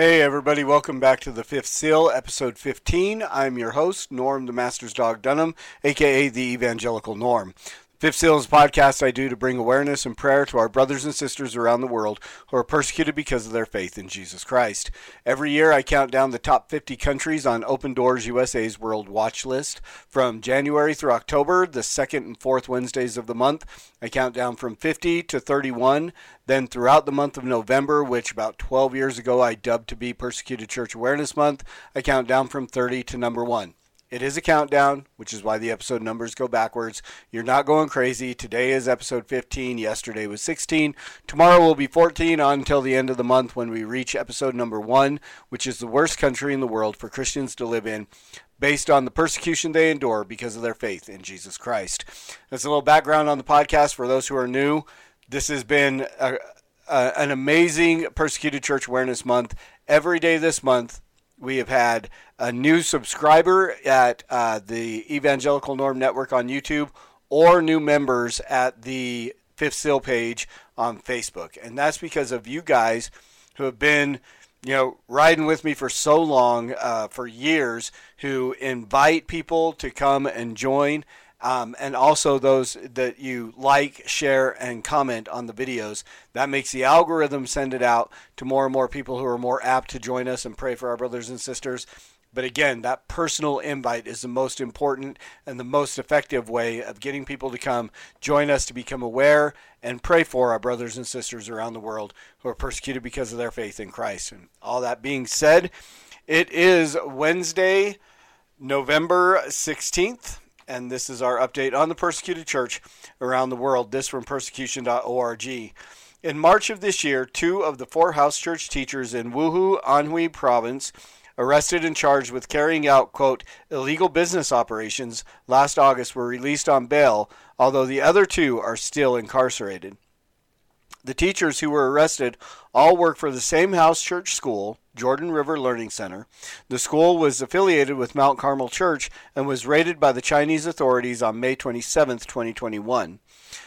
Hey, everybody, welcome back to the Fifth Seal, episode 15. I'm your host, Norm the Master's Dog Dunham, aka the Evangelical Norm. Fifth Seal is a podcast I do to bring awareness and prayer to our brothers and sisters around the world who are persecuted because of their faith in Jesus Christ. Every year I count down the top 50 countries on Open Doors USA's World Watch List. From January through October, the second and fourth Wednesdays of the month, I count down from 50 to 31. Then throughout the month of November, which about 12 years ago I dubbed to be Persecuted Church Awareness Month, I count down from 30 to number 1. It is a countdown, which is why the episode numbers go backwards. You're not going crazy. Today is episode 15. Yesterday was 16. Tomorrow will be 14 on until the end of the month when we reach episode number 1, which is the worst country in the world for Christians to live in based on the persecution they endure because of their faith in Jesus Christ. That's a little background on the podcast for those who are new. This has been a, a, an amazing Persecuted Church Awareness Month. Every day this month, we have had a new subscriber at uh, the Evangelical Norm Network on YouTube or new members at the Fifth Seal page on Facebook. And that's because of you guys who have been, you know, riding with me for so long, uh, for years, who invite people to come and join. Um, and also those that you like, share, and comment on the videos. That makes the algorithm send it out to more and more people who are more apt to join us and pray for our brothers and sisters. But again, that personal invite is the most important and the most effective way of getting people to come join us to become aware and pray for our brothers and sisters around the world who are persecuted because of their faith in Christ. And all that being said, it is Wednesday, November 16th and this is our update on the persecuted church around the world. This from persecution.org. In March of this year, two of the four house church teachers in Wuhu, Anhui province, arrested and charged with carrying out, quote, illegal business operations last August were released on bail, although the other two are still incarcerated. The teachers who were arrested all work for the same house church school, Jordan River Learning Center. The school was affiliated with Mount Carmel Church and was raided by the Chinese authorities on May 27, 2021.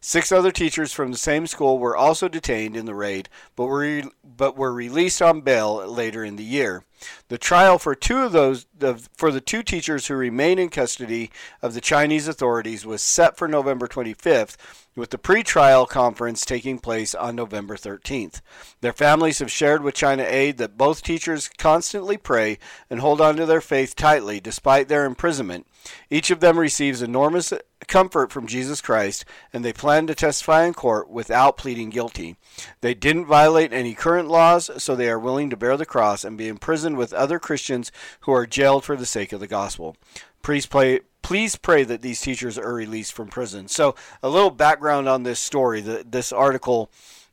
Six other teachers from the same school were also detained in the raid, but were, but were released on bail later in the year. The trial for two of those for the two teachers who remain in custody of the Chinese authorities was set for November 25th, with the pre-trial conference taking place on November 13th. Their families have shared with China Aid that both teachers constantly pray and hold on to their faith tightly despite their imprisonment. Each of them receives enormous comfort from Jesus Christ, and they plan to testify in court without pleading guilty. They didn't violate any current laws, so they are willing to bear the cross and be imprisoned with other Christians who are jailed for the sake of the gospel. Please pray, please pray that these teachers are released from prison. So, a little background on this story. The, this article,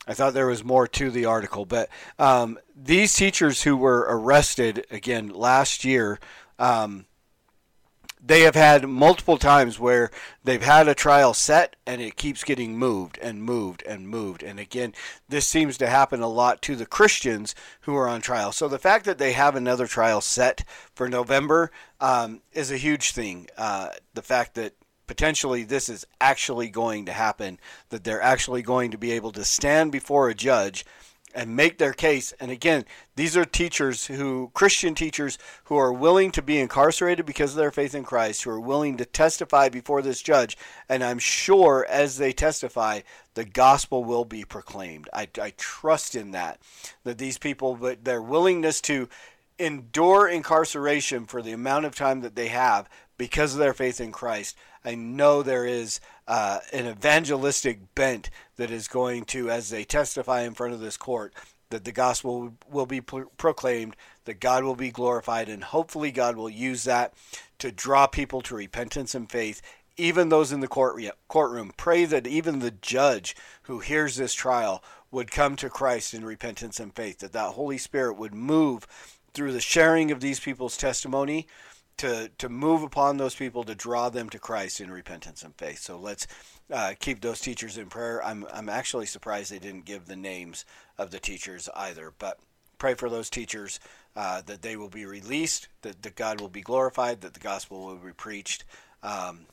I thought there was more to the article, but um, these teachers who were arrested again last year. Um, they have had multiple times where they've had a trial set and it keeps getting moved and moved and moved. And again, this seems to happen a lot to the Christians who are on trial. So the fact that they have another trial set for November um, is a huge thing. Uh, the fact that potentially this is actually going to happen, that they're actually going to be able to stand before a judge and make their case. And again, these are teachers who, Christian teachers, who are willing to be incarcerated because of their faith in Christ, who are willing to testify before this judge. And I'm sure as they testify, the gospel will be proclaimed. I, I trust in that, that these people, but their willingness to endure incarceration for the amount of time that they have because of their faith in Christ, I know there is uh, an evangelistic bent that is going to, as they testify in front of this court, that the gospel will be pro- proclaimed, that God will be glorified, and hopefully God will use that to draw people to repentance and faith even those in the court, courtroom. Pray that even the judge who hears this trial would come to Christ in repentance and faith, that that Holy Spirit would move through the sharing of these people's testimony to, to move upon those people to draw them to Christ in repentance and faith. So let's uh, keep those teachers in prayer. I'm, I'm actually surprised they didn't give the names of the teachers either, but pray for those teachers uh, that they will be released, that, that God will be glorified, that the gospel will be preached. Um,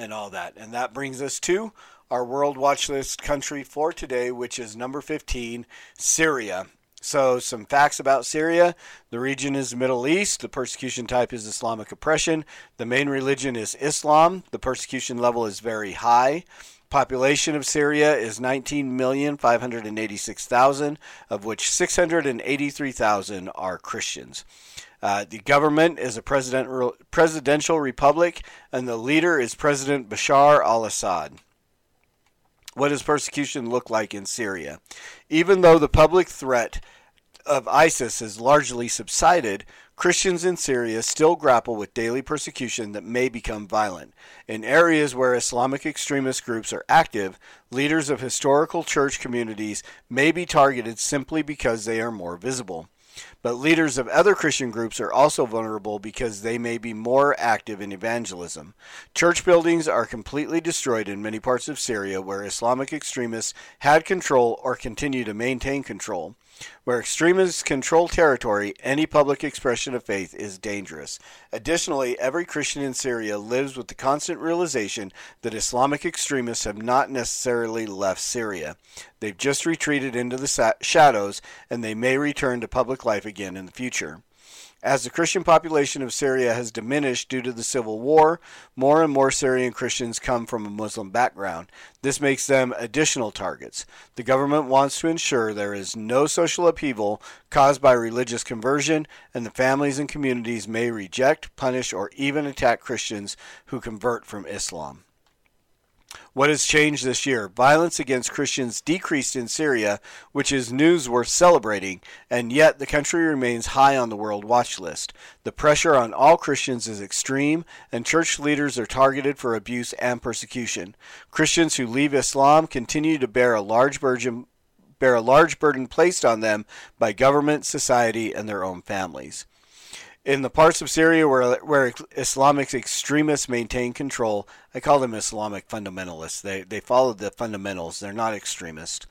and all that. And that brings us to our World Watch List country for today, which is number 15, Syria. So, some facts about Syria. The region is the Middle East. The persecution type is Islamic oppression. The main religion is Islam. The persecution level is very high. Population of Syria is 19,586,000, of which 683,000 are Christians. Uh, the government is a president, presidential republic, and the leader is President Bashar al Assad. What does persecution look like in Syria? Even though the public threat of ISIS has largely subsided, Christians in Syria still grapple with daily persecution that may become violent. In areas where Islamic extremist groups are active, leaders of historical church communities may be targeted simply because they are more visible. But leaders of other Christian groups are also vulnerable because they may be more active in evangelism. Church buildings are completely destroyed in many parts of Syria where Islamic extremists had control or continue to maintain control. Where extremists control territory, any public expression of faith is dangerous. Additionally, every Christian in Syria lives with the constant realization that Islamic extremists have not necessarily left Syria. They've just retreated into the shadows, and they may return to public life again in the future. As the Christian population of Syria has diminished due to the civil war, more and more Syrian Christians come from a Muslim background. This makes them additional targets. The government wants to ensure there is no social upheaval caused by religious conversion, and the families and communities may reject, punish, or even attack Christians who convert from Islam. What has changed this year? Violence against Christians decreased in Syria, which is news worth celebrating, and yet the country remains high on the World Watch list. The pressure on all Christians is extreme, and church leaders are targeted for abuse and persecution. Christians who leave Islam continue to bear a large burden bear a large burden placed on them by government, society, and their own families. In the parts of Syria where, where Islamic extremists maintain control, I call them Islamic fundamentalists. They, they follow the fundamentals, they're not extremists.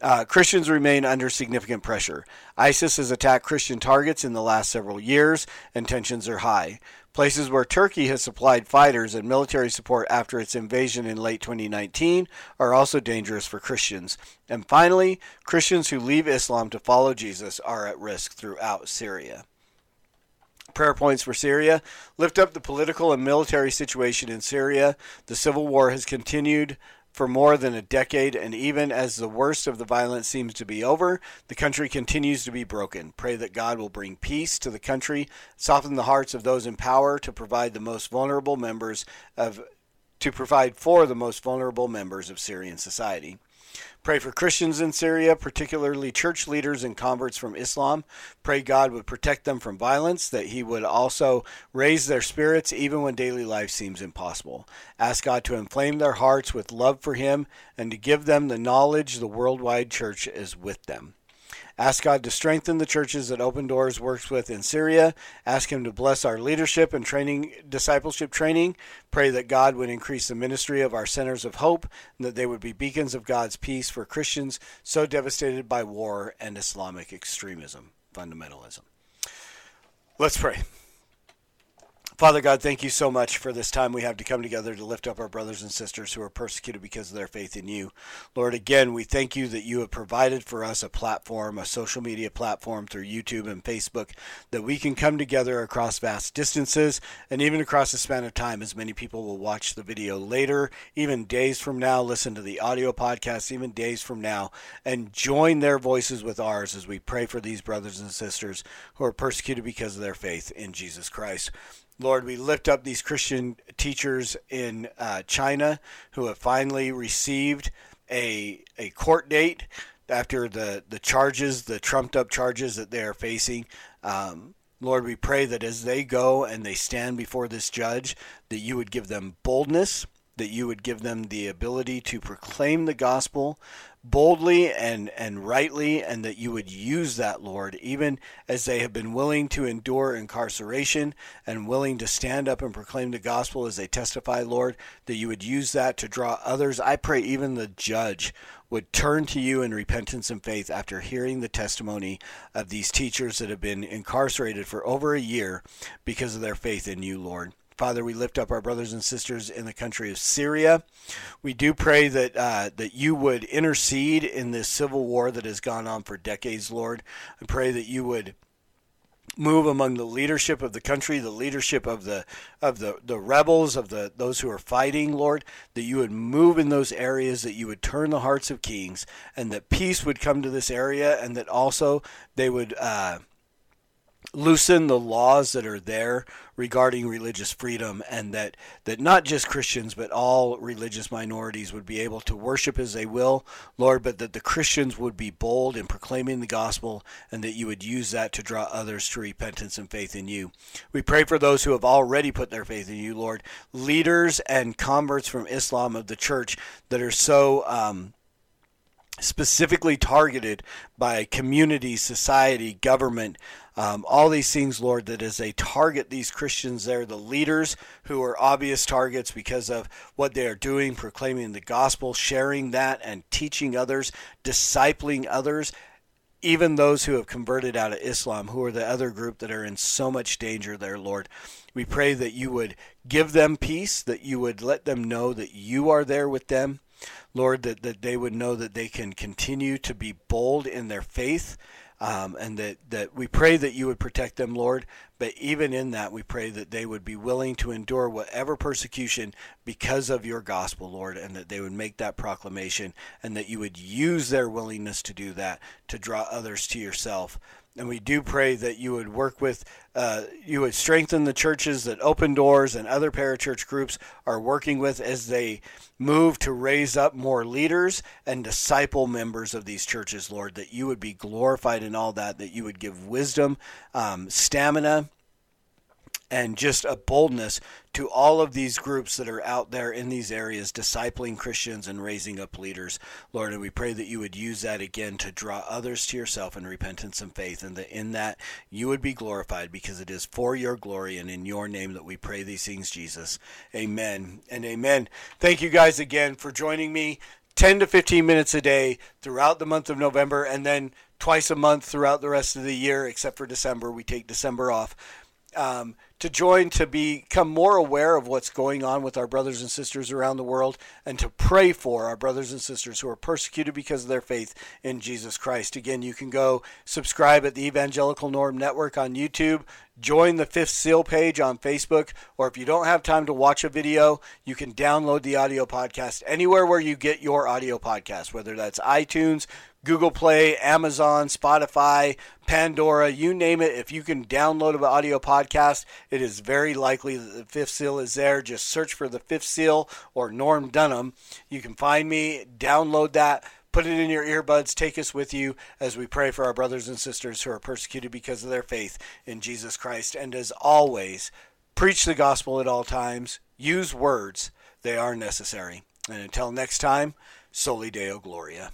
Uh, Christians remain under significant pressure. ISIS has attacked Christian targets in the last several years, and tensions are high. Places where Turkey has supplied fighters and military support after its invasion in late 2019 are also dangerous for Christians. And finally, Christians who leave Islam to follow Jesus are at risk throughout Syria prayer points for Syria. Lift up the political and military situation in Syria. The civil war has continued for more than a decade, and even as the worst of the violence seems to be over, the country continues to be broken. Pray that God will bring peace to the country, soften the hearts of those in power to provide the most vulnerable members of to provide for the most vulnerable members of Syrian society. Pray for Christians in Syria, particularly church leaders and converts from Islam. Pray God would protect them from violence, that He would also raise their spirits even when daily life seems impossible. Ask God to inflame their hearts with love for Him and to give them the knowledge the worldwide church is with them. Ask God to strengthen the churches that Open Doors works with in Syria. Ask Him to bless our leadership and training, discipleship training. Pray that God would increase the ministry of our centers of hope and that they would be beacons of God's peace for Christians so devastated by war and Islamic extremism, fundamentalism. Let's pray. Father God, thank you so much for this time we have to come together to lift up our brothers and sisters who are persecuted because of their faith in you. Lord, again, we thank you that you have provided for us a platform, a social media platform through YouTube and Facebook, that we can come together across vast distances and even across a span of time, as many people will watch the video later, even days from now, listen to the audio podcast, even days from now, and join their voices with ours as we pray for these brothers and sisters who are persecuted because of their faith in Jesus Christ. Lord, we lift up these Christian teachers in uh, China who have finally received a, a court date after the, the charges, the trumped up charges that they are facing. Um, Lord, we pray that as they go and they stand before this judge, that you would give them boldness, that you would give them the ability to proclaim the gospel boldly and, and rightly, and that you would use that, Lord, even as they have been willing to endure incarceration and willing to stand up and proclaim the gospel as they testify, Lord, that you would use that to draw others. I pray even the judge would turn to you in repentance and faith after hearing the testimony of these teachers that have been incarcerated for over a year because of their faith in you, Lord. Father, we lift up our brothers and sisters in the country of Syria. We do pray that uh, that you would intercede in this civil war that has gone on for decades, Lord. I pray that you would move among the leadership of the country, the leadership of the of the, the rebels, of the those who are fighting, Lord, that you would move in those areas, that you would turn the hearts of kings, and that peace would come to this area, and that also they would uh, loosen the laws that are there regarding religious freedom and that, that not just Christians but all religious minorities would be able to worship as they will, Lord, but that the Christians would be bold in proclaiming the gospel and that you would use that to draw others to repentance and faith in you. We pray for those who have already put their faith in you, Lord, leaders and converts from Islam of the church that are so um, specifically targeted by community, society, government, um, all these things, Lord, that as they target these Christians there, the leaders who are obvious targets because of what they are doing, proclaiming the gospel, sharing that, and teaching others, discipling others, even those who have converted out of Islam, who are the other group that are in so much danger there, Lord. We pray that you would give them peace, that you would let them know that you are there with them Lord, that, that they would know that they can continue to be bold in their faith. Um, and that, that we pray that you would protect them, Lord. But even in that, we pray that they would be willing to endure whatever persecution because of your gospel, Lord, and that they would make that proclamation and that you would use their willingness to do that to draw others to yourself. And we do pray that you would work with, uh, you would strengthen the churches that Open Doors and other parachurch groups are working with as they move to raise up more leaders and disciple members of these churches, Lord, that you would be glorified in all that, that you would give wisdom, um, stamina, and just a boldness to all of these groups that are out there in these areas discipling Christians and raising up leaders. Lord, and we pray that you would use that again to draw others to yourself in repentance and faith, and that in that you would be glorified because it is for your glory and in your name that we pray these things, Jesus. Amen and amen. Thank you guys again for joining me. 10 to 15 minutes a day throughout the month of November, and then twice a month throughout the rest of the year, except for December. We take December off. Um, to join to become more aware of what's going on with our brothers and sisters around the world and to pray for our brothers and sisters who are persecuted because of their faith in Jesus Christ. Again, you can go subscribe at the Evangelical Norm Network on YouTube, join the Fifth Seal page on Facebook, or if you don't have time to watch a video, you can download the audio podcast anywhere where you get your audio podcast, whether that's iTunes, Google Play, Amazon, Spotify, Pandora, you name it. If you can download an audio podcast, it is very likely that the Fifth Seal is there. Just search for the Fifth Seal or Norm Dunham. You can find me, download that, put it in your earbuds, take us with you as we pray for our brothers and sisters who are persecuted because of their faith in Jesus Christ. And as always, preach the gospel at all times, use words, they are necessary. And until next time, Soli Deo Gloria.